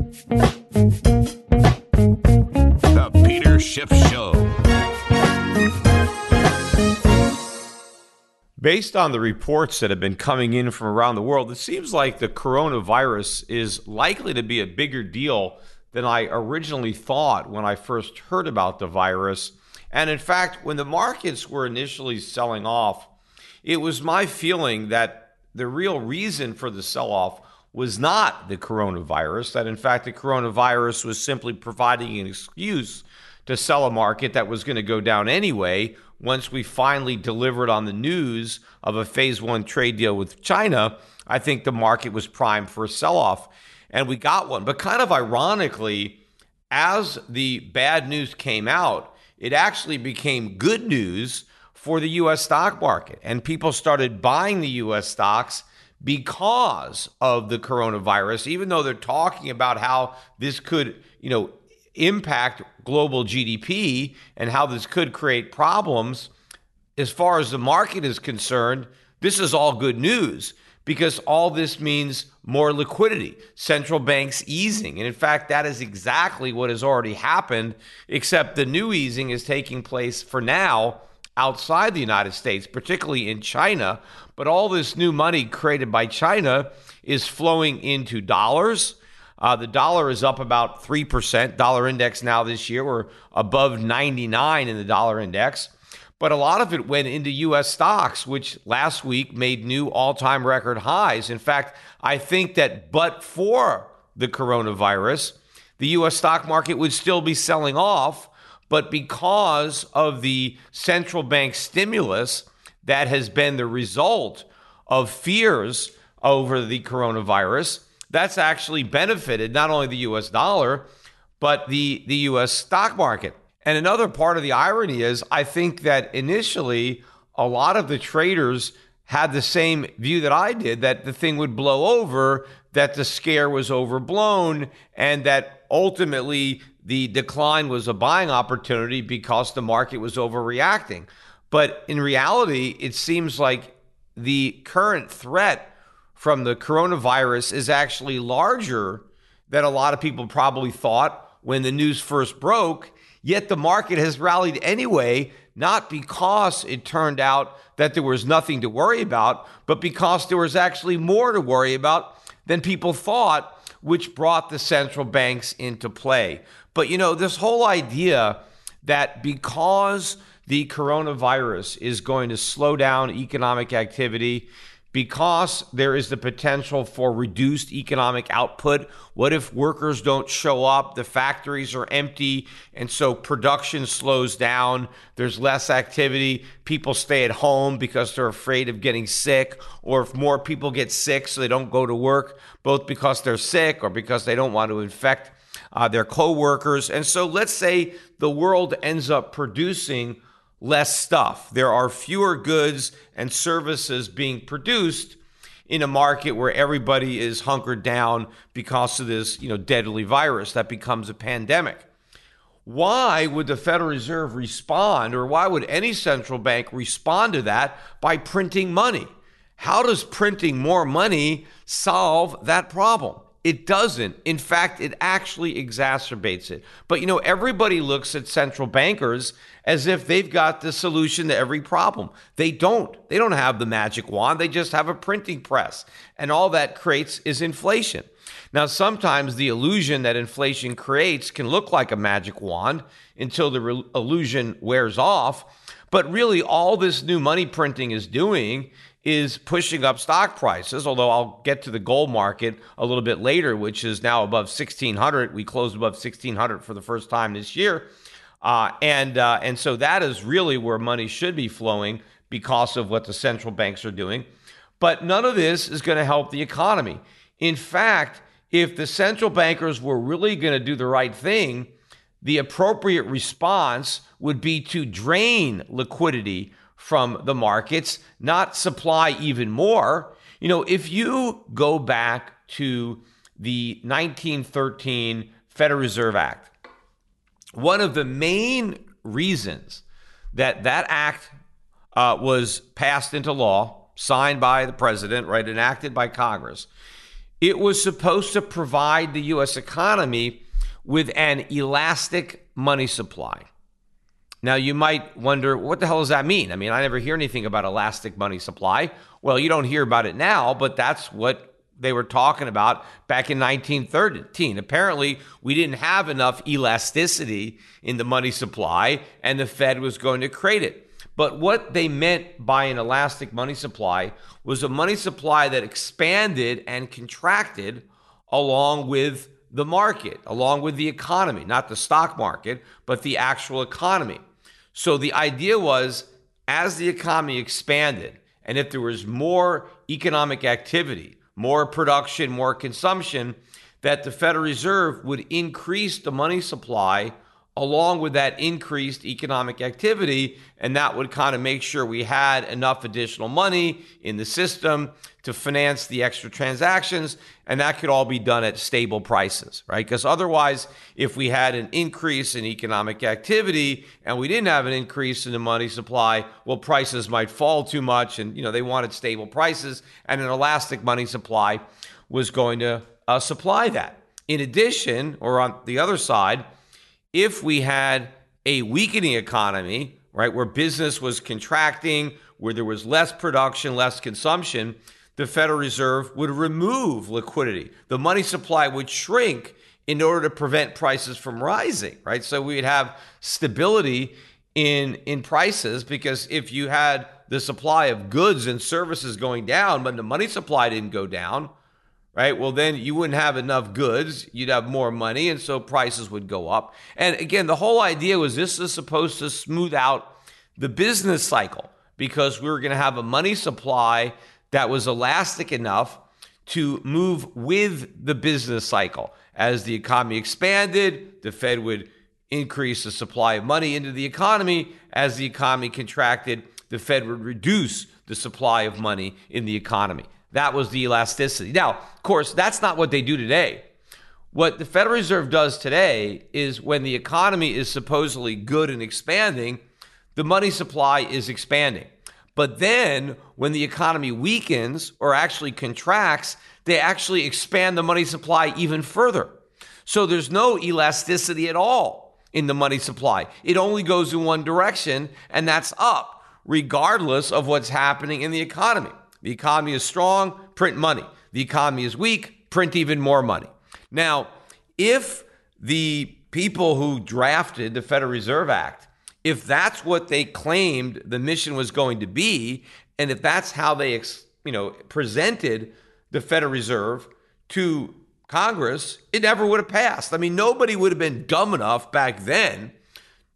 The Peter Schiff Show. Based on the reports that have been coming in from around the world, it seems like the coronavirus is likely to be a bigger deal than I originally thought when I first heard about the virus. And in fact, when the markets were initially selling off, it was my feeling that the real reason for the sell off was not the coronavirus, that in fact the coronavirus was simply providing an excuse to sell a market that was going to go down anyway once we finally delivered on the news of a phase one trade deal with China. I think the market was primed for a sell off, and we got one. But kind of ironically, as the bad news came out, it actually became good news for the US stock market, and people started buying the US stocks because of the coronavirus, even though they're talking about how this could, you know, impact global GDP and how this could create problems, as far as the market is concerned, this is all good news because all this means more liquidity, central banks easing. And in fact, that is exactly what has already happened, except the new easing is taking place for now outside the United States, particularly in China. But all this new money created by China is flowing into dollars. Uh, the dollar is up about 3%. Dollar index now this year, we're above 99 in the dollar index. But a lot of it went into US stocks, which last week made new all time record highs. In fact, I think that but for the coronavirus, the US stock market would still be selling off but because of the central bank stimulus that has been the result of fears over the coronavirus, that's actually benefited not only the US dollar, but the, the US stock market. And another part of the irony is, I think that initially a lot of the traders had the same view that I did that the thing would blow over, that the scare was overblown, and that ultimately the decline was a buying opportunity because the market was overreacting. But in reality, it seems like the current threat from the coronavirus is actually larger than a lot of people probably thought when the news first broke. Yet the market has rallied anyway, not because it turned out that there was nothing to worry about, but because there was actually more to worry about than people thought, which brought the central banks into play. But you know, this whole idea that because the coronavirus is going to slow down economic activity, because there is the potential for reduced economic output. What if workers don't show up? The factories are empty, and so production slows down. There's less activity. People stay at home because they're afraid of getting sick, or if more people get sick, so they don't go to work, both because they're sick or because they don't want to infect uh, their coworkers. And so let's say the world ends up producing less stuff. There are fewer goods and services being produced in a market where everybody is hunkered down because of this, you know, deadly virus that becomes a pandemic. Why would the Federal Reserve respond or why would any central bank respond to that by printing money? How does printing more money solve that problem? It doesn't. In fact, it actually exacerbates it. But you know, everybody looks at central bankers as if they've got the solution to every problem. They don't. They don't have the magic wand. They just have a printing press. And all that creates is inflation. Now, sometimes the illusion that inflation creates can look like a magic wand until the re- illusion wears off. But really, all this new money printing is doing is pushing up stock prices. Although I'll get to the gold market a little bit later, which is now above 1600. We closed above 1600 for the first time this year. Uh, and uh, and so that is really where money should be flowing because of what the central banks are doing. But none of this is going to help the economy. In fact, if the central bankers were really going to do the right thing, the appropriate response would be to drain liquidity from the markets, not supply even more. You know, if you go back to the 1913 Federal Reserve Act, one of the main reasons that that act uh, was passed into law, signed by the president, right, enacted by Congress, it was supposed to provide the U.S. economy with an elastic money supply. Now, you might wonder, what the hell does that mean? I mean, I never hear anything about elastic money supply. Well, you don't hear about it now, but that's what they were talking about back in 1913. Apparently, we didn't have enough elasticity in the money supply, and the Fed was going to create it. But what they meant by an elastic money supply was a money supply that expanded and contracted along with the market, along with the economy, not the stock market, but the actual economy. So the idea was as the economy expanded, and if there was more economic activity, more production, more consumption, that the Federal Reserve would increase the money supply along with that increased economic activity. And that would kind of make sure we had enough additional money in the system to finance the extra transactions. And that could all be done at stable prices, right? Because otherwise, if we had an increase in economic activity and we didn't have an increase in the money supply, well, prices might fall too much. And, you know, they wanted stable prices. And an elastic money supply was going to uh, supply that. In addition, or on the other side, if we had a weakening economy, right, where business was contracting, where there was less production, less consumption, the Federal Reserve would remove liquidity. The money supply would shrink in order to prevent prices from rising, right? So we would have stability in in prices because if you had the supply of goods and services going down, but the money supply didn't go down, right? Well, then you wouldn't have enough goods. You'd have more money, and so prices would go up. And again, the whole idea was this is supposed to smooth out the business cycle because we were going to have a money supply that was elastic enough to move with the business cycle. As the economy expanded, the Fed would increase the supply of money into the economy. As the economy contracted, the Fed would reduce the supply of money in the economy. That was the elasticity. Now, of course, that's not what they do today. What the Federal Reserve does today is when the economy is supposedly good and expanding, the money supply is expanding. But then when the economy weakens or actually contracts, they actually expand the money supply even further. So there's no elasticity at all in the money supply. It only goes in one direction, and that's up, regardless of what's happening in the economy. The economy is strong, print money. The economy is weak, print even more money. Now, if the people who drafted the Federal Reserve Act, if that's what they claimed the mission was going to be, and if that's how they, you know, presented the Federal Reserve to Congress, it never would have passed. I mean, nobody would have been dumb enough back then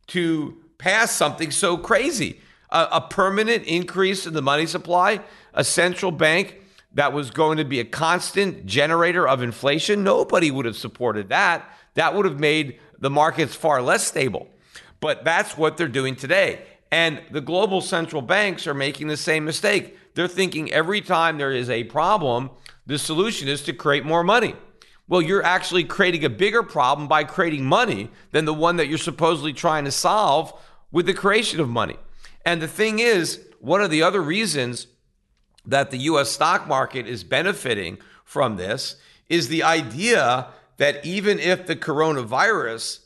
to pass something so crazy. A, a permanent increase in the money supply a central bank that was going to be a constant generator of inflation, nobody would have supported that. That would have made the markets far less stable. But that's what they're doing today. And the global central banks are making the same mistake. they're thinking every time there is a problem, the solution is to create more money. Well, you're actually creating a bigger problem by creating money than the one that you're supposedly trying to solve with the creation of money. And the thing is, one of the other reasons that the US stock market is benefiting from this is the idea that even if the coronavirus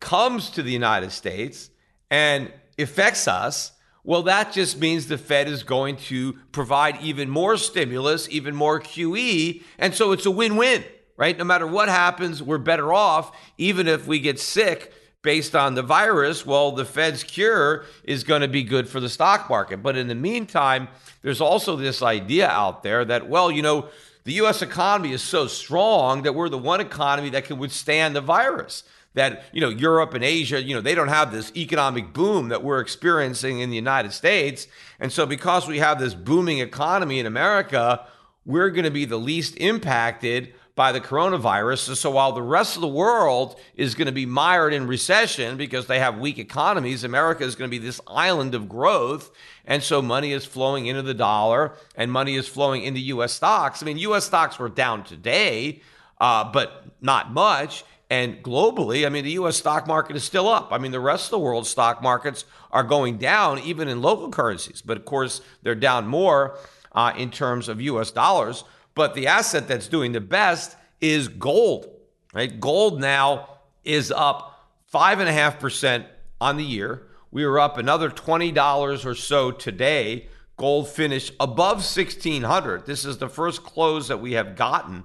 comes to the United States and affects us, well, that just means the Fed is going to provide even more stimulus, even more QE. And so it's a win win, right? No matter what happens, we're better off, even if we get sick based on the virus. Well, the Fed's cure is going to be good for the stock market. But in the meantime, there's also this idea out there that, well, you know, the US economy is so strong that we're the one economy that can withstand the virus that you know Europe and Asia, you know, they don't have this economic boom that we're experiencing in the United States. And so because we have this booming economy in America, we're going to be the least impacted by the coronavirus. So while the rest of the world is going to be mired in recession because they have weak economies, America is going to be this island of growth. And so money is flowing into the dollar and money is flowing into US stocks. I mean, US stocks were down today, uh, but not much. And globally, I mean, the US stock market is still up. I mean, the rest of the world's stock markets are going down, even in local currencies. But of course, they're down more uh, in terms of US dollars. But the asset that's doing the best is gold, right? Gold now is up 5.5% on the year. We were up another $20 or so today. Gold finished above 1600. This is the first close that we have gotten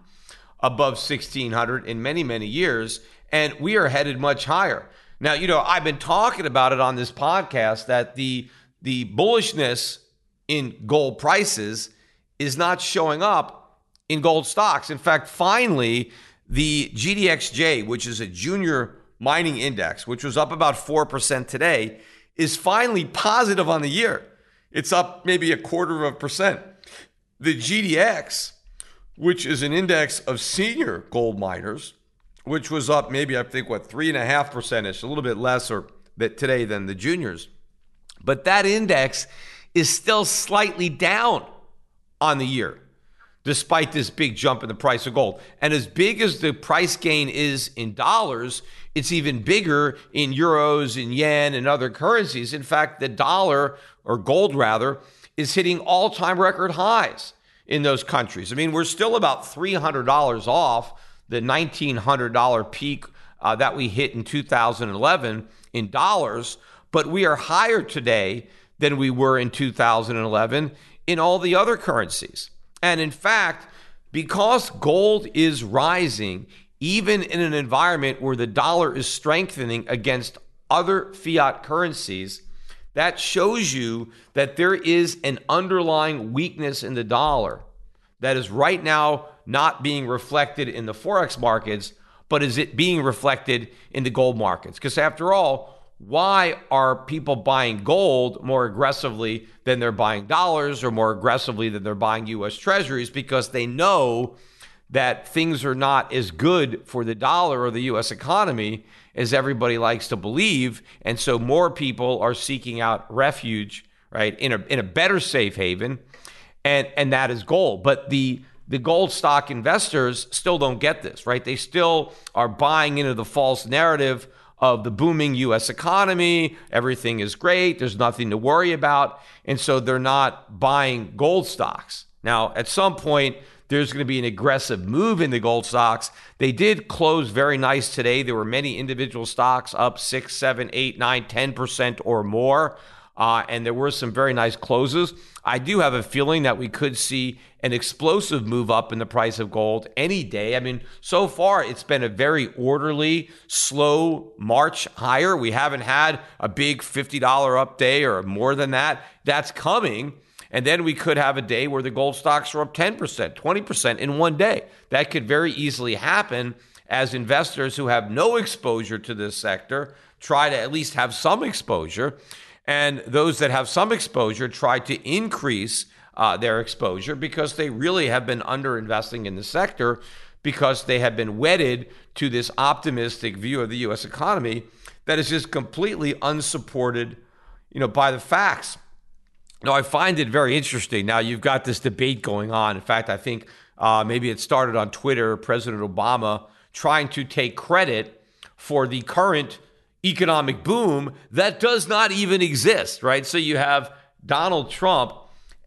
above 1600 in many, many years, and we are headed much higher. Now, you know, I've been talking about it on this podcast that the the bullishness in gold prices is not showing up in gold stocks. In fact, finally, the GDXJ, which is a junior mining index, which was up about 4% today, is finally positive on the year. It's up maybe a quarter of a percent. The GDX, which is an index of senior gold miners, which was up maybe I think what three and a half percentish, a little bit less or bit today than the juniors. But that index is still slightly down on the year, despite this big jump in the price of gold. And as big as the price gain is in dollars, it's even bigger in euros in yen and other currencies. In fact, the dollar or gold rather is hitting all-time record highs in those countries. I mean, we're still about $300 off the $1,900 peak uh, that we hit in 2011 in dollars, but we are higher today than we were in 2011 in all the other currencies. And in fact, because gold is rising, even in an environment where the dollar is strengthening against other fiat currencies, that shows you that there is an underlying weakness in the dollar that is right now not being reflected in the forex markets, but is it being reflected in the gold markets? Because after all, why are people buying gold more aggressively than they're buying dollars or more aggressively than they're buying US treasuries? Because they know that things are not as good for the dollar or the US economy as everybody likes to believe. And so more people are seeking out refuge, right, in a, in a better safe haven. And, and that is gold. But the, the gold stock investors still don't get this, right? They still are buying into the false narrative of the booming US economy. Everything is great. There's nothing to worry about. And so they're not buying gold stocks. Now, at some point, there's going to be an aggressive move in the gold stocks. They did close very nice today. There were many individual stocks up six, seven, eight, nine, 10% or more. Uh, and there were some very nice closes. I do have a feeling that we could see an explosive move up in the price of gold any day. I mean, so far it's been a very orderly, slow march higher. We haven't had a big $50 up day or more than that. That's coming. And then we could have a day where the gold stocks are up 10%, 20% in one day. That could very easily happen as investors who have no exposure to this sector try to at least have some exposure. And those that have some exposure try to increase uh, their exposure because they really have been underinvesting in the sector because they have been wedded to this optimistic view of the U.S. economy that is just completely unsupported, you know, by the facts. Now, I find it very interesting. Now, you've got this debate going on. In fact, I think uh, maybe it started on Twitter, President Obama trying to take credit for the current economic boom that does not even exist, right? So you have Donald Trump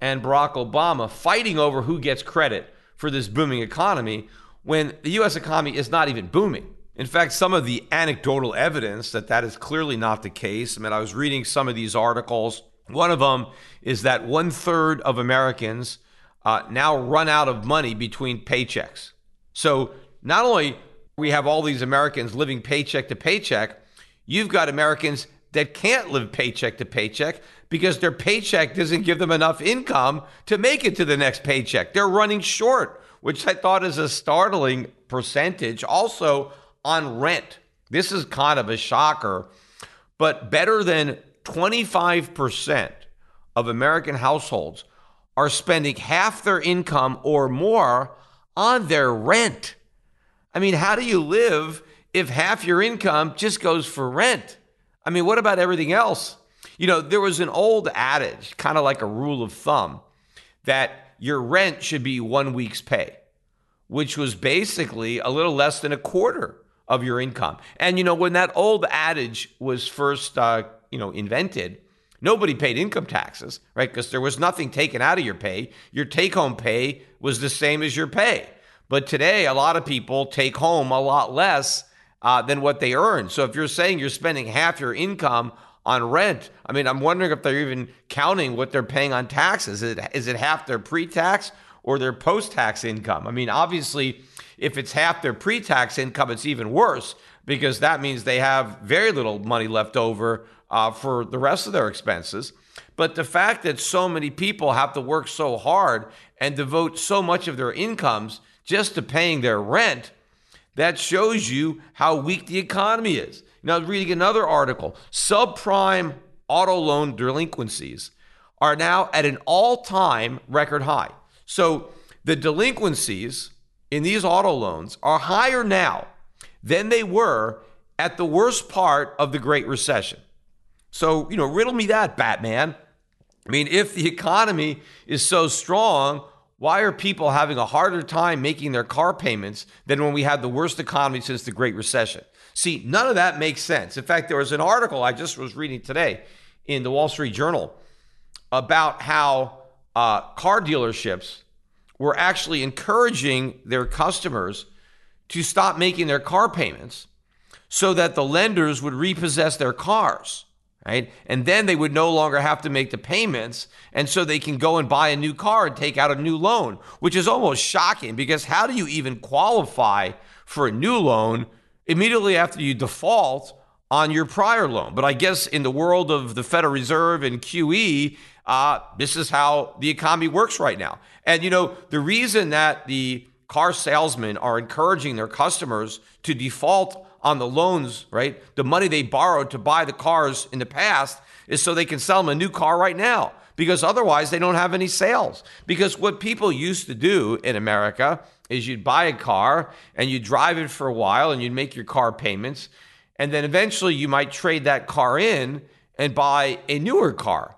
and Barack Obama fighting over who gets credit for this booming economy when the US economy is not even booming. In fact, some of the anecdotal evidence that that is clearly not the case. I mean, I was reading some of these articles. One of them is that one third of Americans uh, now run out of money between paychecks. So not only we have all these Americans living paycheck to paycheck, you've got Americans that can't live paycheck to paycheck because their paycheck doesn't give them enough income to make it to the next paycheck. They're running short, which I thought is a startling percentage. Also on rent. This is kind of a shocker, but better than 25% of American households are spending half their income or more on their rent. I mean, how do you live if half your income just goes for rent? I mean, what about everything else? You know, there was an old adage, kind of like a rule of thumb, that your rent should be one week's pay, which was basically a little less than a quarter of your income. And you know, when that old adage was first, uh, you know, invented, nobody paid income taxes, right? Because there was nothing taken out of your pay. Your take-home pay was the same as your pay. But today, a lot of people take home a lot less uh, than what they earn. So if you're saying you're spending half your income on rent, I mean, I'm wondering if they're even counting what they're paying on taxes. Is it, is it half their pre-tax or their post-tax income? I mean, obviously if it's half their pre tax income, it's even worse because that means they have very little money left over uh, for the rest of their expenses. But the fact that so many people have to work so hard and devote so much of their incomes just to paying their rent, that shows you how weak the economy is. Now, reading another article, subprime auto loan delinquencies are now at an all time record high. So the delinquencies in these auto loans are higher now than they were at the worst part of the Great Recession. So, you know, riddle me that, Batman. I mean, if the economy is so strong, why are people having a harder time making their car payments than when we had the worst economy since the Great Recession? See, none of that makes sense. In fact, there was an article I just was reading today in the Wall Street Journal about how uh, car dealerships were actually encouraging their customers to stop making their car payments so that the lenders would repossess their cars, right? And then they would no longer have to make the payments. And so they can go and buy a new car and take out a new loan, which is almost shocking because how do you even qualify for a new loan immediately after you default on your prior loan? But I guess in the world of the Federal Reserve and QE, uh, this is how the economy works right now. And you know, the reason that the car salesmen are encouraging their customers to default on the loans, right? The money they borrowed to buy the cars in the past is so they can sell them a new car right now because otherwise they don't have any sales. Because what people used to do in America is you'd buy a car and you'd drive it for a while and you'd make your car payments. And then eventually you might trade that car in and buy a newer car.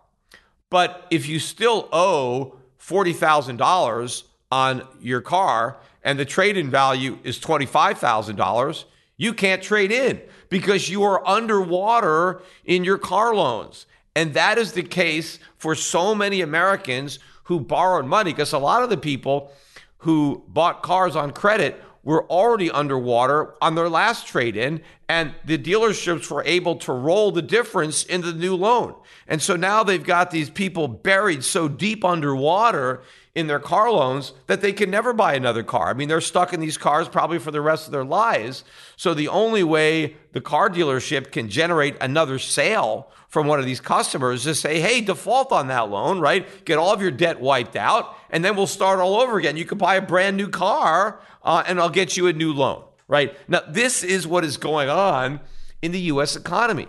But if you still owe $40,000 on your car and the trade in value is $25,000, you can't trade in because you are underwater in your car loans. And that is the case for so many Americans who borrowed money because a lot of the people who bought cars on credit were already underwater on their last trade in, and the dealerships were able to roll the difference into the new loan. And so now they've got these people buried so deep underwater in their car loans that they can never buy another car. I mean, they're stuck in these cars probably for the rest of their lives. So the only way the car dealership can generate another sale from one of these customers is to say, hey, default on that loan, right? Get all of your debt wiped out, and then we'll start all over again. You can buy a brand new car, uh, and I'll get you a new loan, right? Now, this is what is going on in the U.S. economy.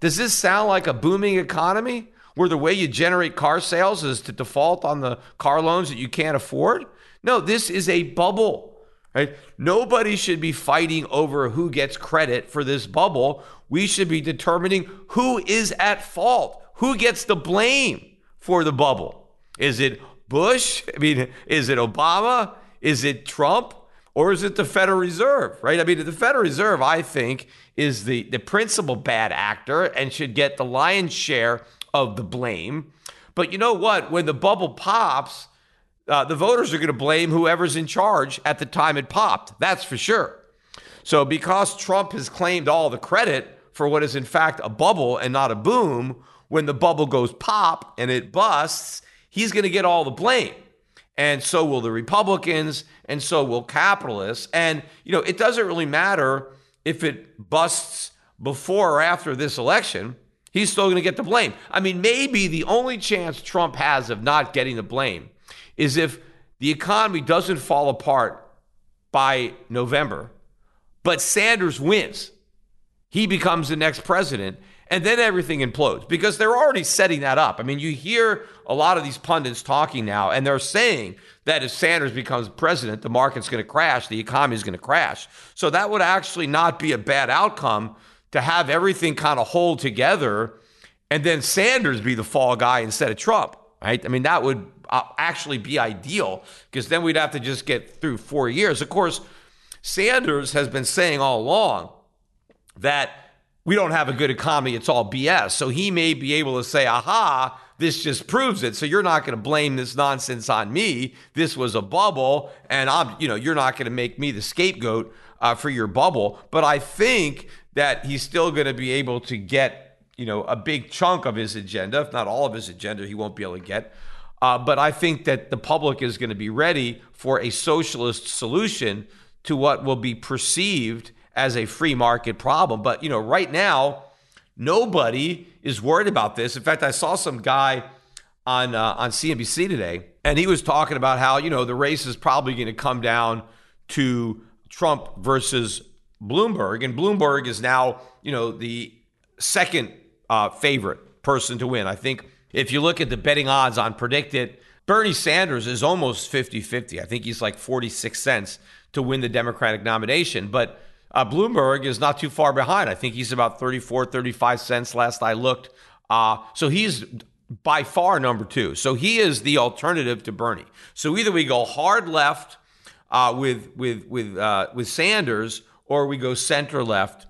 Does this sound like a booming economy? Where the way you generate car sales is to default on the car loans that you can't afford. No, this is a bubble. Right? Nobody should be fighting over who gets credit for this bubble. We should be determining who is at fault, who gets the blame for the bubble? Is it Bush? I mean, is it Obama? Is it Trump? Or is it the Federal Reserve, right? I mean, the Federal Reserve, I think, is the, the principal bad actor and should get the lion's share of the blame. But you know what? When the bubble pops, uh, the voters are going to blame whoever's in charge at the time it popped. That's for sure. So, because Trump has claimed all the credit for what is in fact a bubble and not a boom, when the bubble goes pop and it busts, he's going to get all the blame. And so will the Republicans, and so will capitalists. And, you know, it doesn't really matter if it busts before or after this election, he's still going to get the blame. I mean, maybe the only chance Trump has of not getting the blame is if the economy doesn't fall apart by November, but Sanders wins. He becomes the next president, and then everything implodes because they're already setting that up. I mean, you hear a lot of these pundits talking now, and they're saying that if Sanders becomes president, the market's going to crash, the economy is going to crash. So that would actually not be a bad outcome to have everything kind of hold together and then Sanders be the fall guy instead of Trump, right? I mean, that would uh, actually be ideal because then we'd have to just get through four years. Of course, Sanders has been saying all along that we don't have a good economy, it's all BS. So he may be able to say, aha, this just proves it. So you're not going to blame this nonsense on me. This was a bubble, and I'm, you know, you're not going to make me the scapegoat uh, for your bubble. But I think that he's still going to be able to get, you know, a big chunk of his agenda, if not all of his agenda, he won't be able to get. Uh, but I think that the public is going to be ready for a socialist solution to what will be perceived as a free market problem. But, you know, right now, nobody is worried about this. In fact, I saw some guy on uh, on CNBC today, and he was talking about how, you know, the race is probably going to come down to Trump versus Bloomberg, and Bloomberg is now, you know, the second uh, favorite person to win. I think if you look at the betting odds on PredictIt, Bernie Sanders is almost 50 50. I think he's like 46 cents to win the Democratic nomination. But uh, Bloomberg is not too far behind. I think he's about 34, 35 cents last I looked. Uh, so he's by far number two. So he is the alternative to Bernie. So either we go hard left uh, with with with uh, with Sanders, or we go center left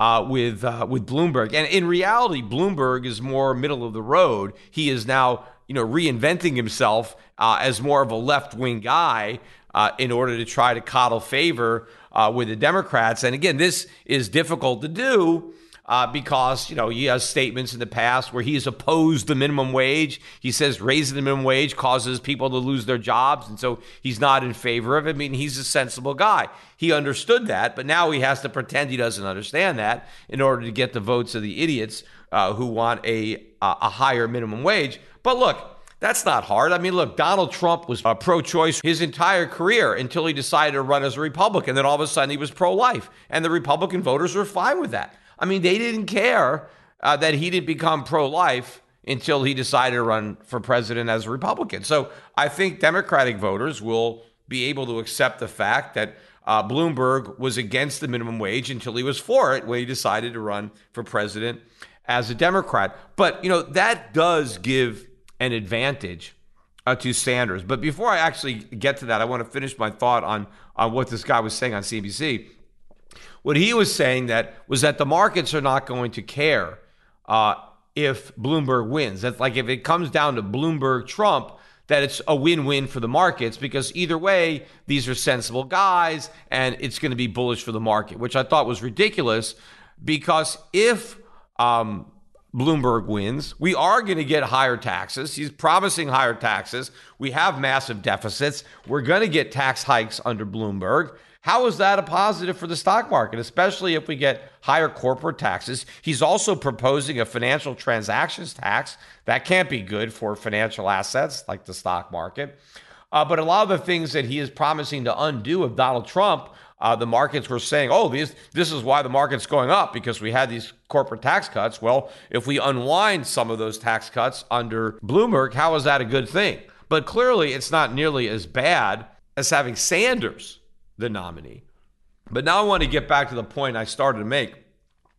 uh, with uh, with Bloomberg. And in reality, Bloomberg is more middle of the road. He is now you know reinventing himself uh, as more of a left wing guy uh, in order to try to coddle favor uh, with the Democrats. And again, this is difficult to do uh, because you know he has statements in the past where he has opposed the minimum wage. He says raising the minimum wage causes people to lose their jobs, and so he's not in favor of it. I mean, he's a sensible guy. He understood that, but now he has to pretend he doesn't understand that in order to get the votes of the idiots uh, who want a a higher minimum wage. But look. That's not hard. I mean, look, Donald Trump was uh, pro choice his entire career until he decided to run as a Republican. Then all of a sudden he was pro life. And the Republican voters were fine with that. I mean, they didn't care uh, that he didn't become pro life until he decided to run for president as a Republican. So I think Democratic voters will be able to accept the fact that uh, Bloomberg was against the minimum wage until he was for it when he decided to run for president as a Democrat. But, you know, that does give an advantage uh, to Sanders. But before I actually get to that, I want to finish my thought on, on what this guy was saying on CNBC. What he was saying that was that the markets are not going to care uh, if Bloomberg wins. That's like if it comes down to Bloomberg Trump, that it's a win-win for the markets because either way, these are sensible guys and it's going to be bullish for the market, which I thought was ridiculous because if um, Bloomberg wins, we are going to get higher taxes. He's promising higher taxes. We have massive deficits. We're going to get tax hikes under Bloomberg. How is that a positive for the stock market, especially if we get higher corporate taxes? He's also proposing a financial transactions tax. That can't be good for financial assets like the stock market. Uh, but a lot of the things that he is promising to undo of Donald Trump, uh, the markets were saying, oh, this, this is why the market's going up because we had these corporate tax cuts. Well, if we unwind some of those tax cuts under Bloomberg, how is that a good thing? But clearly, it's not nearly as bad as having Sanders the nominee. But now I want to get back to the point I started to make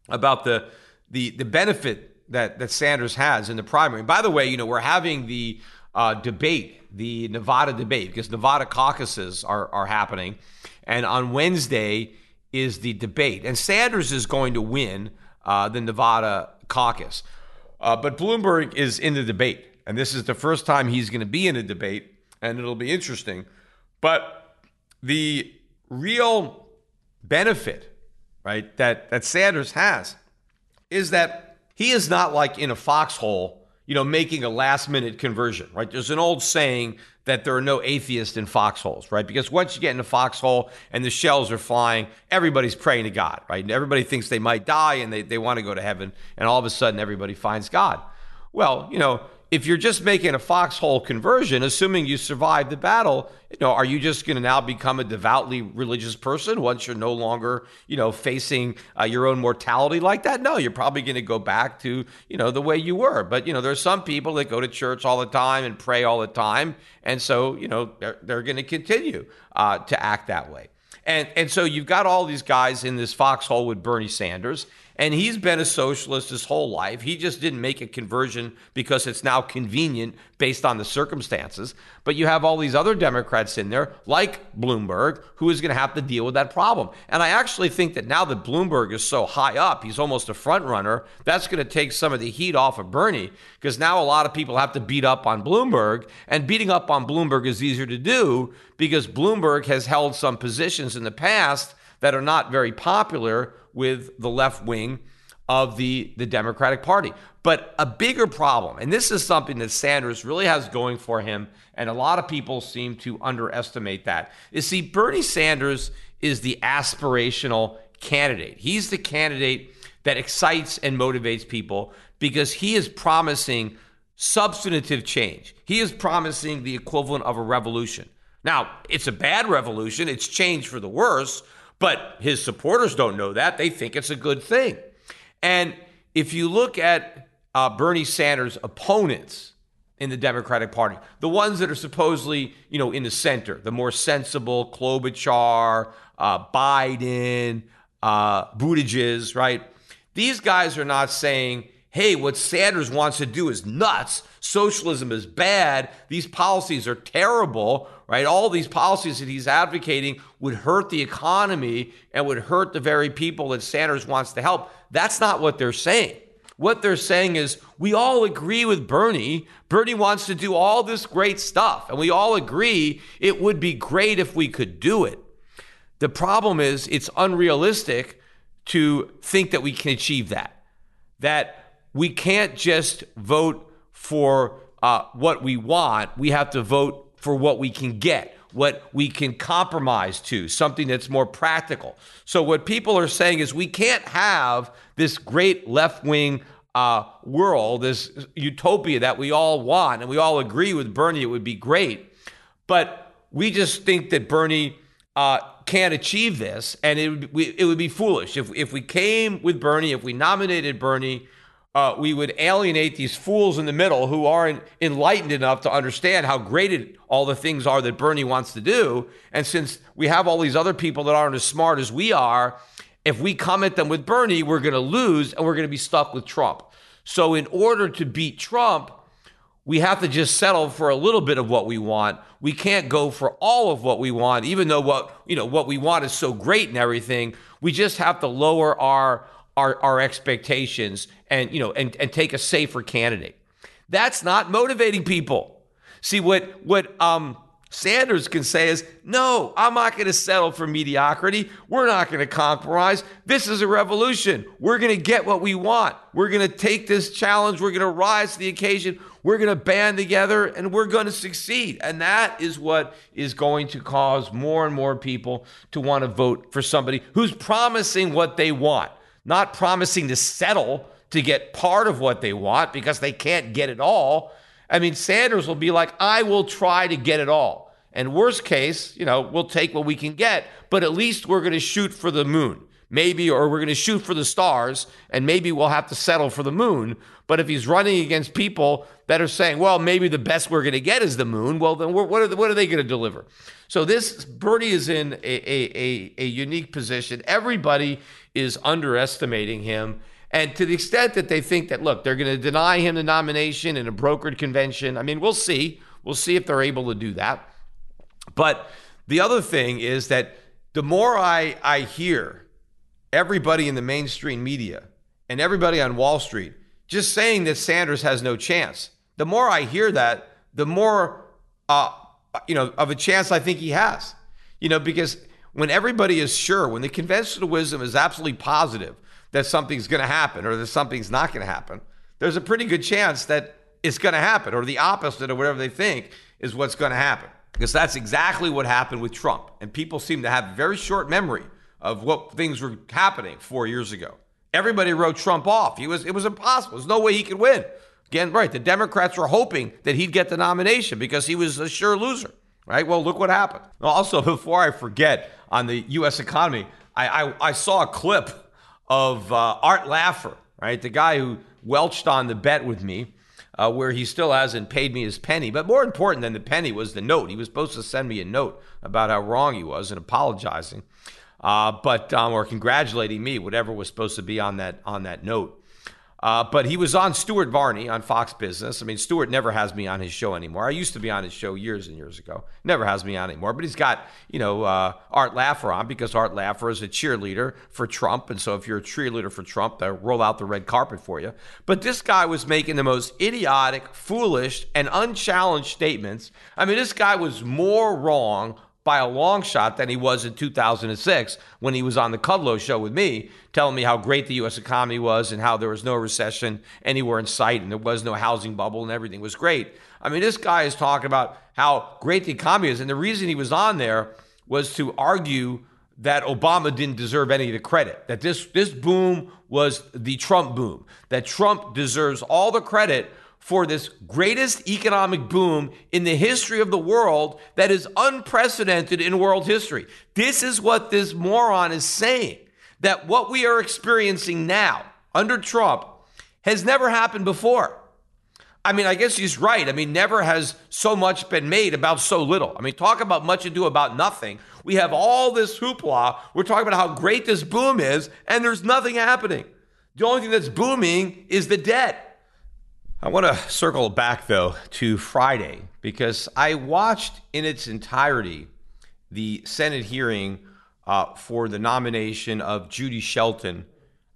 about the the the benefit that that Sanders has in the primary. By the way, you know we're having the uh, debate, the Nevada debate, because Nevada caucuses are are happening, and on Wednesday is the debate, and Sanders is going to win uh, the Nevada caucus, uh, but Bloomberg is in the debate, and this is the first time he's going to be in a debate, and it'll be interesting. But the real benefit, right, that that Sanders has is that he is not like in a foxhole, you know, making a last minute conversion, right? There's an old saying that there are no atheists in foxholes, right? Because once you get in a foxhole and the shells are flying, everybody's praying to God, right? And everybody thinks they might die and they, they want to go to heaven, and all of a sudden everybody finds God. Well, you know, if you're just making a foxhole conversion, assuming you survive the battle, you know, are you just going to now become a devoutly religious person once you're no longer, you know, facing uh, your own mortality like that? No, you're probably going to go back to, you know, the way you were. But you know, there's some people that go to church all the time and pray all the time, and so you know they're, they're going to continue uh, to act that way. And and so you've got all these guys in this foxhole with Bernie Sanders, and he's been a socialist his whole life. He just didn't make a conversion because it's now convenient based on the circumstances. But you have all these other Democrats in there, like Bloomberg, who is going to have to deal with that problem. And I actually think that now that Bloomberg is so high up, he's almost a front runner, that's going to take some of the heat off of Bernie because now a lot of people have to beat up on Bloomberg. And beating up on Bloomberg is easier to do because Bloomberg has held some positions in the past that are not very popular with the left wing of the, the Democratic Party. But a bigger problem, and this is something that Sanders really has going for him, and a lot of people seem to underestimate that, is see, Bernie Sanders is the aspirational candidate. He's the candidate that excites and motivates people because he is promising substantive change. He is promising the equivalent of a revolution. Now, it's a bad revolution, it's change for the worse, but his supporters don't know that. They think it's a good thing. And if you look at uh, Bernie Sanders' opponents in the Democratic Party, the ones that are supposedly, you know, in the center, the more sensible, Klobuchar, uh, Biden, uh, Buttigieg, right? These guys are not saying, hey, what Sanders wants to do is nuts. Socialism is bad. These policies are terrible, right? All these policies that he's advocating would hurt the economy and would hurt the very people that Sanders wants to help. That's not what they're saying. What they're saying is, we all agree with Bernie. Bernie wants to do all this great stuff, and we all agree it would be great if we could do it. The problem is, it's unrealistic to think that we can achieve that. That we can't just vote for uh, what we want, we have to vote for what we can get, what we can compromise to, something that's more practical. So, what people are saying is we can't have this great left wing uh, world, this utopia that we all want, and we all agree with Bernie, it would be great. But we just think that Bernie uh, can't achieve this, and it would, we, it would be foolish. If, if we came with Bernie, if we nominated Bernie, uh, we would alienate these fools in the middle who aren't enlightened enough to understand how great it, all the things are that Bernie wants to do. And since we have all these other people that aren't as smart as we are, if we come at them with Bernie, we're going to lose and we're going to be stuck with Trump. So, in order to beat Trump, we have to just settle for a little bit of what we want. We can't go for all of what we want, even though what you know what we want is so great and everything. We just have to lower our our, our expectations and you know and, and take a safer candidate. That's not motivating people. See what what um Sanders can say is, no, I'm not going to settle for mediocrity. We're not going to compromise. This is a revolution. We're going to get what we want. We're going to take this challenge. We're going to rise to the occasion. We're going to band together and we're going to succeed. And that is what is going to cause more and more people to want to vote for somebody who's promising what they want, not promising to settle to get part of what they want because they can't get it all. I mean, Sanders will be like, I will try to get it all. And worst case, you know, we'll take what we can get, but at least we're going to shoot for the moon. Maybe, or we're going to shoot for the stars, and maybe we'll have to settle for the moon. But if he's running against people that are saying, well, maybe the best we're going to get is the moon, well, then what are, the, what are they going to deliver? So this, Bernie is in a, a, a, a unique position. Everybody is underestimating him. And to the extent that they think that, look, they're going to deny him the nomination in a brokered convention, I mean, we'll see. We'll see if they're able to do that. But the other thing is that the more I, I hear everybody in the mainstream media and everybody on Wall Street just saying that Sanders has no chance, the more I hear that, the more uh, you know of a chance I think he has. You know, because when everybody is sure, when the conventional wisdom is absolutely positive that something's going to happen or that something's not going to happen, there's a pretty good chance that it's going to happen or the opposite or whatever they think is what's going to happen. Because that's exactly what happened with Trump. And people seem to have very short memory of what things were happening four years ago. Everybody wrote Trump off. He was it was impossible. There's no way he could win. Again, right, the Democrats were hoping that he'd get the nomination because he was a sure loser. Right? Well, look what happened. Also, before I forget, on the U.S. economy, I, I, I saw a clip of uh, Art Laffer, right? The guy who welched on the bet with me, uh, where he still hasn't paid me his penny. But more important than the penny was the note. He was supposed to send me a note about how wrong he was and apologizing, uh, but um, or congratulating me, whatever was supposed to be on that on that note. Uh, but he was on Stuart Varney on Fox Business. I mean, Stuart never has me on his show anymore. I used to be on his show years and years ago. Never has me on anymore. But he's got, you know, uh, Art Laffer on because Art Laffer is a cheerleader for Trump. And so if you're a cheerleader for Trump, they'll roll out the red carpet for you. But this guy was making the most idiotic, foolish, and unchallenged statements. I mean, this guy was more wrong by a long shot than he was in 2006 when he was on the Kudlow show with me, telling me how great the U.S. economy was and how there was no recession anywhere in sight and there was no housing bubble and everything was great. I mean, this guy is talking about how great the economy is. And the reason he was on there was to argue that Obama didn't deserve any of the credit, that this, this boom was the Trump boom, that Trump deserves all the credit for this greatest economic boom in the history of the world that is unprecedented in world history. This is what this moron is saying that what we are experiencing now under Trump has never happened before. I mean, I guess he's right. I mean, never has so much been made about so little. I mean, talk about much ado about nothing. We have all this hoopla. We're talking about how great this boom is, and there's nothing happening. The only thing that's booming is the debt. I want to circle back though to Friday because I watched in its entirety the Senate hearing uh, for the nomination of Judy Shelton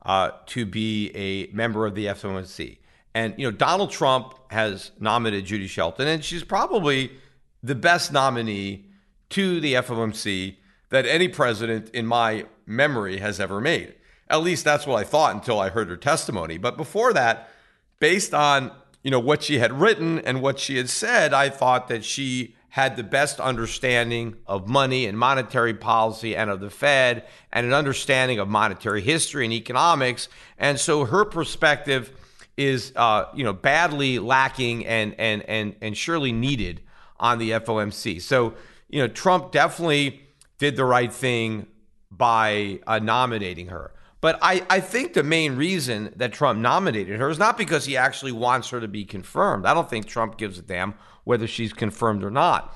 uh, to be a member of the FOMC. And you know, Donald Trump has nominated Judy Shelton, and she's probably the best nominee to the FOMC that any president in my memory has ever made. At least that's what I thought until I heard her testimony. But before that, based on you know what she had written and what she had said, I thought that she had the best understanding of money and monetary policy and of the Fed and an understanding of monetary history and economics. And so her perspective is uh, you know badly lacking and and and and surely needed on the FOMC. So you know Trump definitely did the right thing by uh, nominating her. But I, I think the main reason that Trump nominated her is not because he actually wants her to be confirmed. I don't think Trump gives a damn whether she's confirmed or not.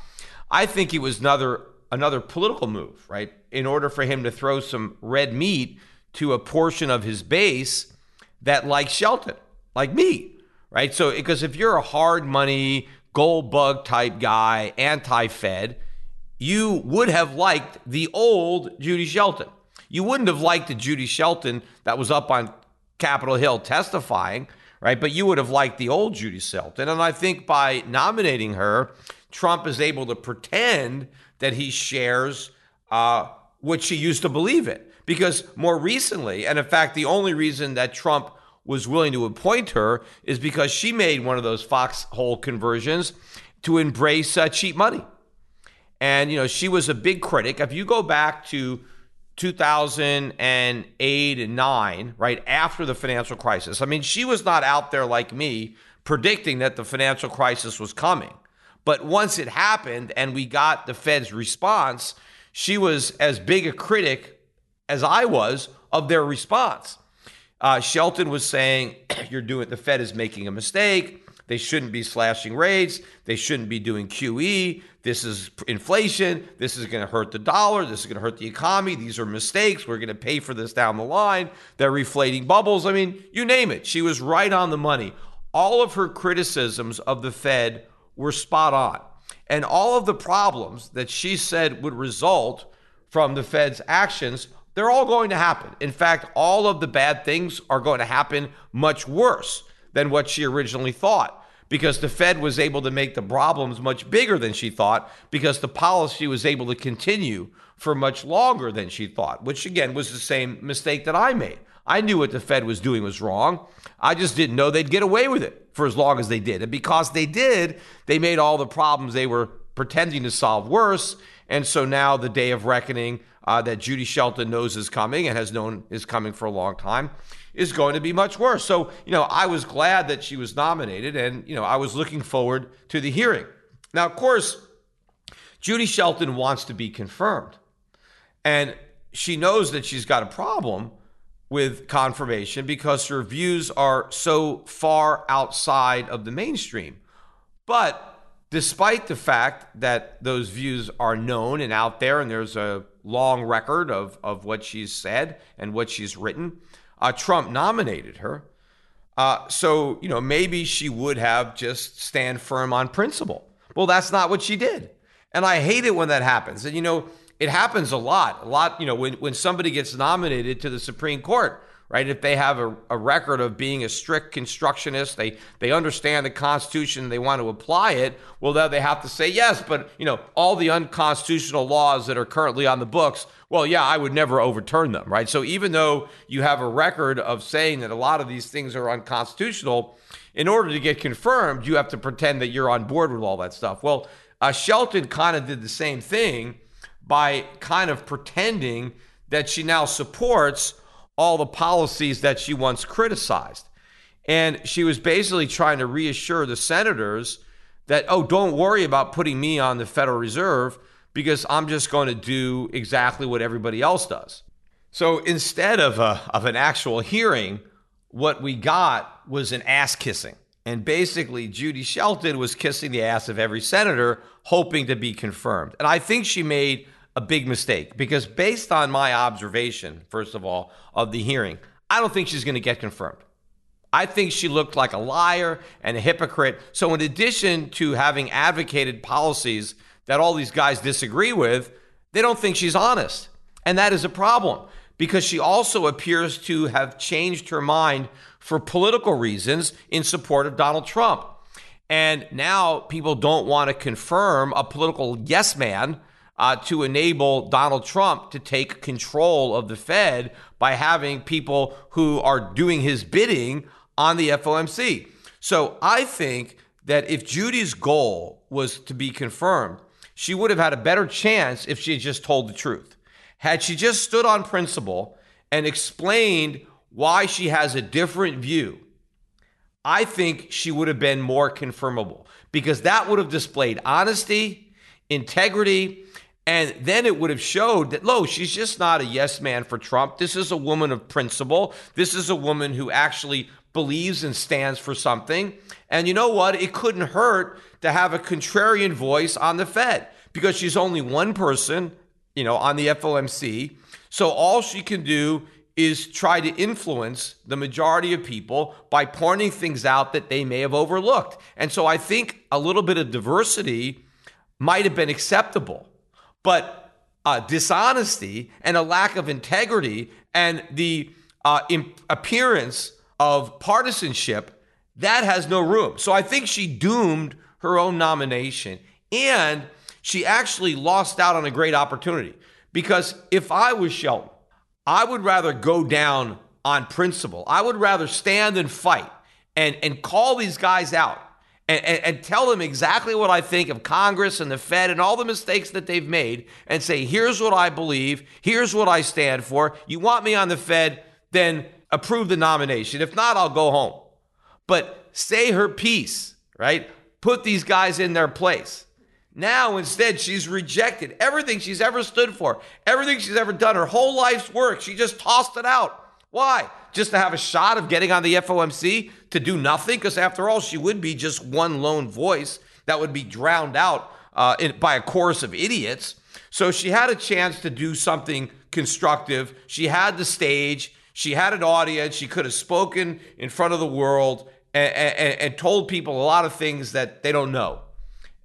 I think it was another another political move, right? In order for him to throw some red meat to a portion of his base that likes Shelton, like me, right? So because if you're a hard money, gold bug type guy, anti-Fed, you would have liked the old Judy Shelton. You wouldn't have liked the Judy Shelton that was up on Capitol Hill testifying, right? But you would have liked the old Judy Shelton. And I think by nominating her, Trump is able to pretend that he shares uh, what she used to believe in. Because more recently, and in fact, the only reason that Trump was willing to appoint her is because she made one of those foxhole conversions to embrace uh, cheap money. And, you know, she was a big critic. If you go back to 2008 and 9, right after the financial crisis. I mean, she was not out there like me predicting that the financial crisis was coming. But once it happened and we got the Fed's response, she was as big a critic as I was of their response. Uh, Shelton was saying, "You're doing the Fed is making a mistake. They shouldn't be slashing rates. They shouldn't be doing QE. This is inflation. This is going to hurt the dollar. This is going to hurt the economy. These are mistakes. We're going to pay for this down the line. They're reflating bubbles. I mean, you name it. She was right on the money. All of her criticisms of the Fed were spot on. And all of the problems that she said would result from the Fed's actions, they're all going to happen. In fact, all of the bad things are going to happen much worse than what she originally thought because the Fed was able to make the problems much bigger than she thought because the policy was able to continue for much longer than she thought, which again was the same mistake that I made. I knew what the Fed was doing was wrong. I just didn't know they'd get away with it for as long as they did. And because they did, they made all the problems they were pretending to solve worse. And so now the day of reckoning uh, that Judy Shelton knows is coming and has known is coming for a long time is going to be much worse. So, you know, I was glad that she was nominated and, you know, I was looking forward to the hearing. Now, of course, Judy Shelton wants to be confirmed. And she knows that she's got a problem with confirmation because her views are so far outside of the mainstream. But despite the fact that those views are known and out there, and there's a long record of, of what she's said and what she's written, uh, Trump nominated her. Uh, so, you know, maybe she would have just stand firm on principle. Well, that's not what she did. And I hate it when that happens. And, you know, it happens a lot. A lot, you know, when, when somebody gets nominated to the Supreme Court, right? If they have a, a record of being a strict constructionist, they they understand the Constitution, they want to apply it. Well, then they have to say yes. But you know, all the unconstitutional laws that are currently on the books, well, yeah, I would never overturn them, right? So even though you have a record of saying that a lot of these things are unconstitutional, in order to get confirmed, you have to pretend that you're on board with all that stuff. Well, uh, Shelton kind of did the same thing by kind of pretending that she now supports all the policies that she once criticized. And she was basically trying to reassure the senators that, oh, don't worry about putting me on the Federal Reserve because I'm just going to do exactly what everybody else does. So instead of, a, of an actual hearing, what we got was an ass kissing. And basically, Judy Shelton was kissing the ass of every senator, hoping to be confirmed. And I think she made a big mistake because, based on my observation, first of all, of the hearing, I don't think she's going to get confirmed. I think she looked like a liar and a hypocrite. So, in addition to having advocated policies that all these guys disagree with, they don't think she's honest. And that is a problem because she also appears to have changed her mind for political reasons in support of Donald Trump. And now people don't want to confirm a political yes man uh, to enable Donald Trump to take control of the Fed by having people who are doing his bidding on the FOMC. So I think that if Judy's goal was to be confirmed, she would have had a better chance if she had just told the truth. Had she just stood on principle and explained why she has a different view, I think she would have been more confirmable because that would have displayed honesty, integrity, and then it would have showed that, lo, she's just not a yes man for Trump. This is a woman of principle. This is a woman who actually believes and stands for something. And you know what? It couldn't hurt to have a contrarian voice on the Fed because she's only one person, you know, on the FOMC. So all she can do is try to influence the majority of people by pointing things out that they may have overlooked. And so I think a little bit of diversity might have been acceptable but uh, dishonesty and a lack of integrity and the uh, imp- appearance of partisanship, that has no room. So I think she doomed her own nomination and she actually lost out on a great opportunity. Because if I was Shelton, I would rather go down on principle. I would rather stand and fight and, and call these guys out and, and, and, tell them exactly what I think of Congress and the Fed and all the mistakes that they've made and say, here's what I believe, here's what I stand for. You want me on the Fed, then approve the nomination. If not, I'll go home. But say her piece, right? Put these guys in their place. Now, instead, she's rejected everything she's ever stood for, everything she's ever done, her whole life's work. She just tossed it out. Why? Just to have a shot of getting on the FOMC to do nothing? Because after all, she would be just one lone voice that would be drowned out uh, in, by a chorus of idiots. So she had a chance to do something constructive. She had the stage, she had an audience, she could have spoken in front of the world and, and, and told people a lot of things that they don't know.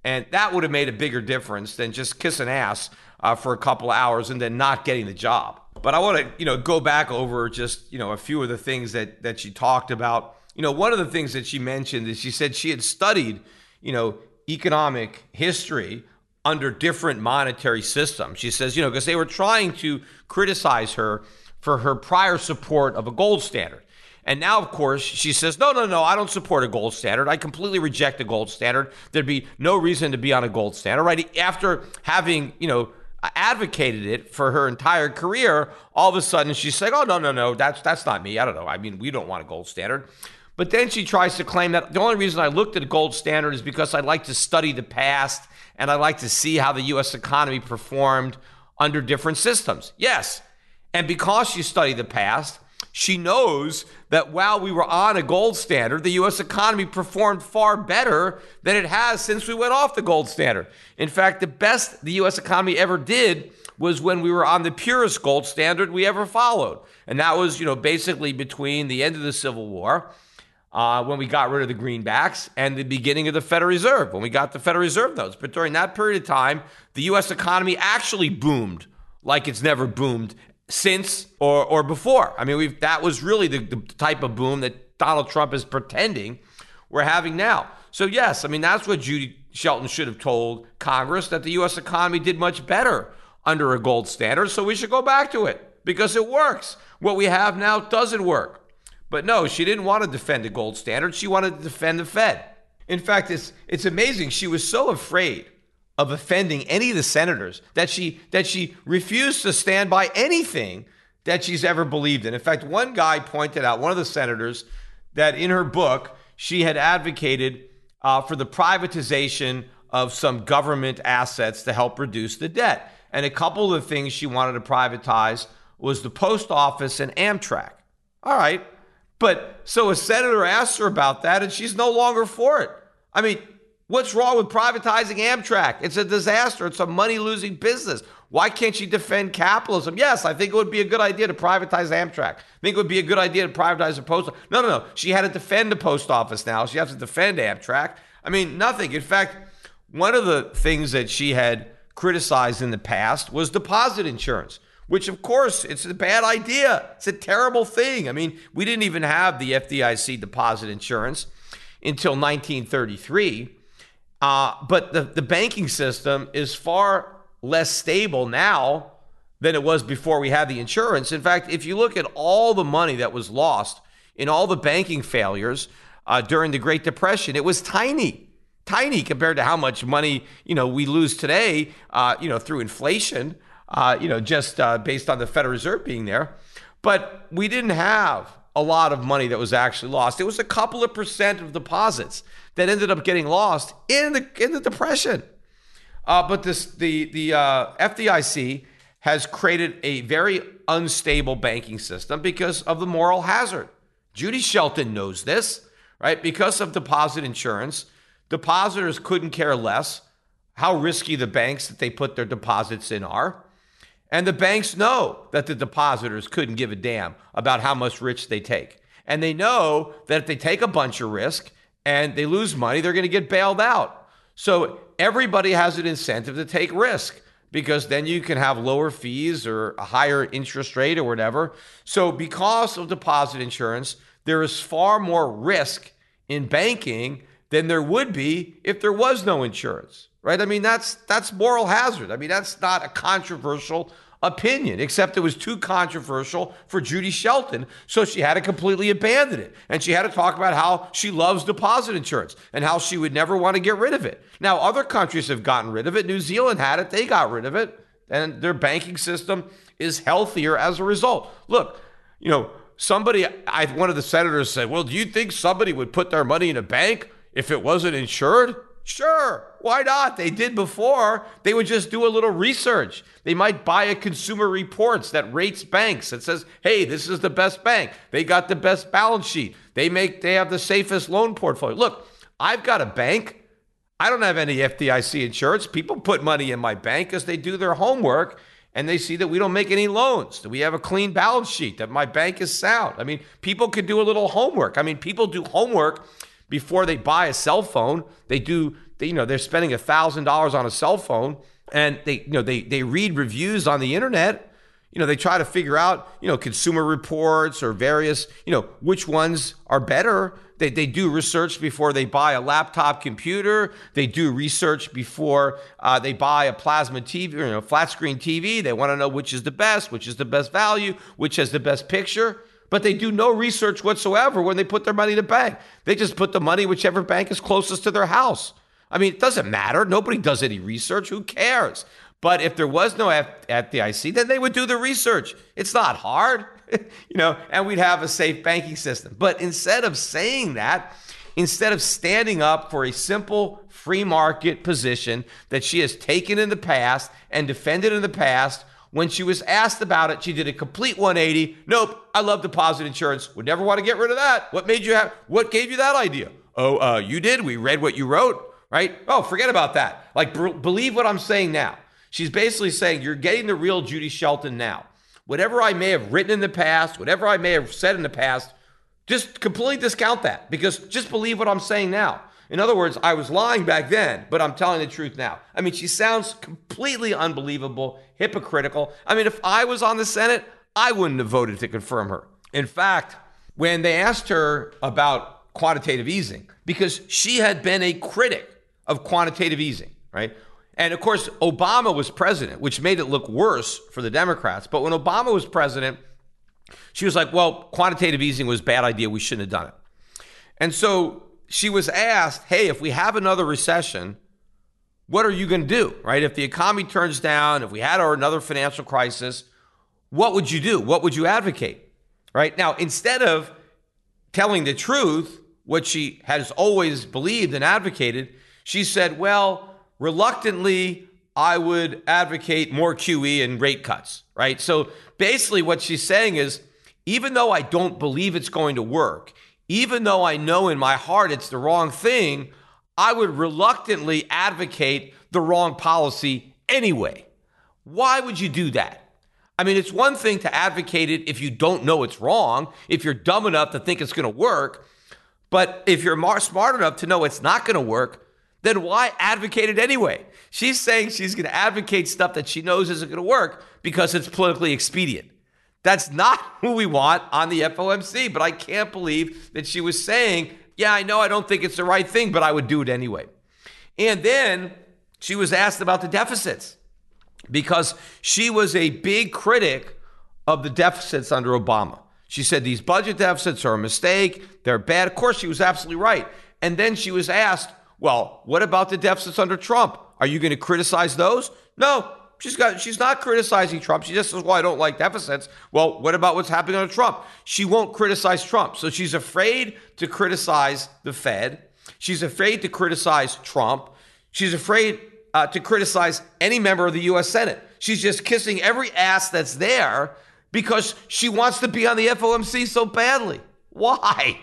And that would have made a bigger difference than just kissing ass uh, for a couple of hours and then not getting the job. But I want to, you know, go back over just, you know, a few of the things that that she talked about. You know, one of the things that she mentioned is she said she had studied, you know, economic history under different monetary systems. She says, you know, because they were trying to criticize her for her prior support of a gold standard. And now, of course, she says, no, no, no, I don't support a gold standard. I completely reject the gold standard. There'd be no reason to be on a gold standard, right? After having, you know, advocated it for her entire career, all of a sudden she's saying, oh, no, no, no, that's, that's not me. I don't know. I mean, we don't want a gold standard. But then she tries to claim that the only reason I looked at a gold standard is because I like to study the past and I like to see how the U.S. economy performed under different systems. Yes. And because you study the past, she knows that while we were on a gold standard, the U.S. economy performed far better than it has since we went off the gold standard. In fact, the best the U.S. economy ever did was when we were on the purest gold standard we ever followed. And that was, you know, basically between the end of the Civil War uh, when we got rid of the greenbacks and the beginning of the Federal Reserve, when we got the Federal Reserve notes. But during that period of time, the U.S. economy actually boomed like it's never boomed since or, or before. I mean, we've, that was really the, the type of boom that Donald Trump is pretending we're having now. So, yes, I mean, that's what Judy Shelton should have told Congress that the U.S. economy did much better under a gold standard. So we should go back to it because it works. What we have now doesn't work. But no, she didn't want to defend the gold standard. She wanted to defend the Fed. In fact, it's, it's amazing. She was so afraid of offending any of the senators that she that she refused to stand by anything that she's ever believed in. In fact, one guy pointed out, one of the senators, that in her book she had advocated uh, for the privatization of some government assets to help reduce the debt. And a couple of the things she wanted to privatize was the post office and Amtrak. All right, but so a senator asked her about that, and she's no longer for it. I mean, what's wrong with privatizing Amtrak? It's a disaster. It's a money losing business. Why can't she defend capitalism? Yes, I think it would be a good idea to privatize Amtrak. I think it would be a good idea to privatize the post. No, no, no. She had to defend the post office now. She has to defend Amtrak. I mean, nothing. In fact, one of the things that she had criticized in the past was deposit insurance which of course it's a bad idea. It's a terrible thing. I mean, we didn't even have the FDIC deposit insurance until 1933. Uh, but the, the banking system is far less stable now than it was before we had the insurance. In fact, if you look at all the money that was lost in all the banking failures uh, during the Great Depression, it was tiny, tiny compared to how much money you know we lose today, uh, you know, through inflation uh, you know, just uh, based on the Federal Reserve being there. But we didn't have a lot of money that was actually lost. It was a couple of percent of deposits that ended up getting lost in the in the depression. Uh, but this the the uh, FDIC has created a very unstable banking system because of the moral hazard. Judy Shelton knows this, right? Because of deposit insurance, depositors couldn't care less how risky the banks that they put their deposits in are. And the banks know that the depositors couldn't give a damn about how much risk they take. And they know that if they take a bunch of risk and they lose money, they're going to get bailed out. So everybody has an incentive to take risk because then you can have lower fees or a higher interest rate or whatever. So because of deposit insurance, there is far more risk in banking than there would be if there was no insurance right? I mean, that's that's moral hazard. I mean, that's not a controversial opinion, except it was too controversial for Judy Shelton, so she had to completely abandon it. And she had to talk about how she loves deposit insurance and how she would never want to get rid of it. Now, other countries have gotten rid of it. New Zealand had it, they got rid of it, and their banking system is healthier as a result. Look, you know, somebody, I, one of the senators said, Well, do you think somebody would put their money in a bank if it wasn't insured? Sure, why not? They did before. They would just do a little research. They might buy a consumer reports that rates banks that says, "Hey, this is the best bank. They got the best balance sheet. They make they have the safest loan portfolio." Look, I've got a bank. I don't have any FDIC insurance. People put money in my bank as they do their homework and they see that we don't make any loans, that we have a clean balance sheet, that my bank is sound. I mean, people could do a little homework. I mean, people do homework before they buy a cell phone. They do, they, you know, they're spending $1,000 on a cell phone and they, you know, they, they read reviews on the internet. You know, they try to figure out, you know, consumer reports or various, you know, which ones are better. They, they do research before they buy a laptop computer. They do research before uh, they buy a plasma TV, you know, flat screen TV. They want to know which is the best, which is the best value, which has the best picture. But they do no research whatsoever when they put their money in the bank. They just put the money whichever bank is closest to their house. I mean, it doesn't matter. Nobody does any research. Who cares? But if there was no F- FDIC, then they would do the research. It's not hard, you know, and we'd have a safe banking system. But instead of saying that, instead of standing up for a simple free market position that she has taken in the past and defended in the past, when she was asked about it, she did a complete 180. Nope, I love deposit insurance. Would never want to get rid of that. What made you have? What gave you that idea? Oh, uh, you did. We read what you wrote, right? Oh, forget about that. Like, b- believe what I'm saying now. She's basically saying you're getting the real Judy Shelton now. Whatever I may have written in the past, whatever I may have said in the past, just completely discount that because just believe what I'm saying now. In other words, I was lying back then, but I'm telling the truth now. I mean, she sounds completely unbelievable, hypocritical. I mean, if I was on the Senate, I wouldn't have voted to confirm her. In fact, when they asked her about quantitative easing, because she had been a critic of quantitative easing, right? And of course, Obama was president, which made it look worse for the Democrats. But when Obama was president, she was like, well, quantitative easing was a bad idea. We shouldn't have done it. And so she was asked, hey, if we have another recession, what are you going to do, right? If the economy turns down, if we had another financial crisis, what would you do? What would you advocate, right? Now, instead of telling the truth, what she has always believed and advocated, she said, well, reluctantly, I would advocate more QE and rate cuts, right? So basically, what she's saying is even though I don't believe it's going to work, even though I know in my heart it's the wrong thing, I would reluctantly advocate the wrong policy anyway. Why would you do that? I mean, it's one thing to advocate it if you don't know it's wrong, if you're dumb enough to think it's going to work. But if you're smart enough to know it's not going to work, then why advocate it anyway? She's saying she's going to advocate stuff that she knows isn't going to work because it's politically expedient. That's not who we want on the FOMC, but I can't believe that she was saying, Yeah, I know I don't think it's the right thing, but I would do it anyway. And then she was asked about the deficits because she was a big critic of the deficits under Obama. She said these budget deficits are a mistake, they're bad. Of course, she was absolutely right. And then she was asked, well, what about the deficits under Trump? Are you going to criticize those? No, she's got she's not criticizing Trump. She just says, "Well, I don't like deficits." Well, what about what's happening under Trump? She won't criticize Trump. So she's afraid to criticize the Fed. She's afraid to criticize Trump. She's afraid uh, to criticize any member of the U.S. Senate. She's just kissing every ass that's there because she wants to be on the FOMC so badly. Why?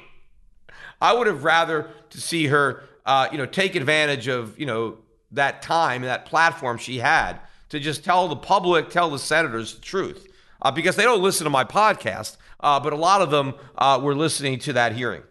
I would have rather to see her, uh, you know, take advantage of, you know, that time, and that platform she had to just tell the public, tell the senators the truth, uh, because they don't listen to my podcast, uh, but a lot of them uh, were listening to that hearing.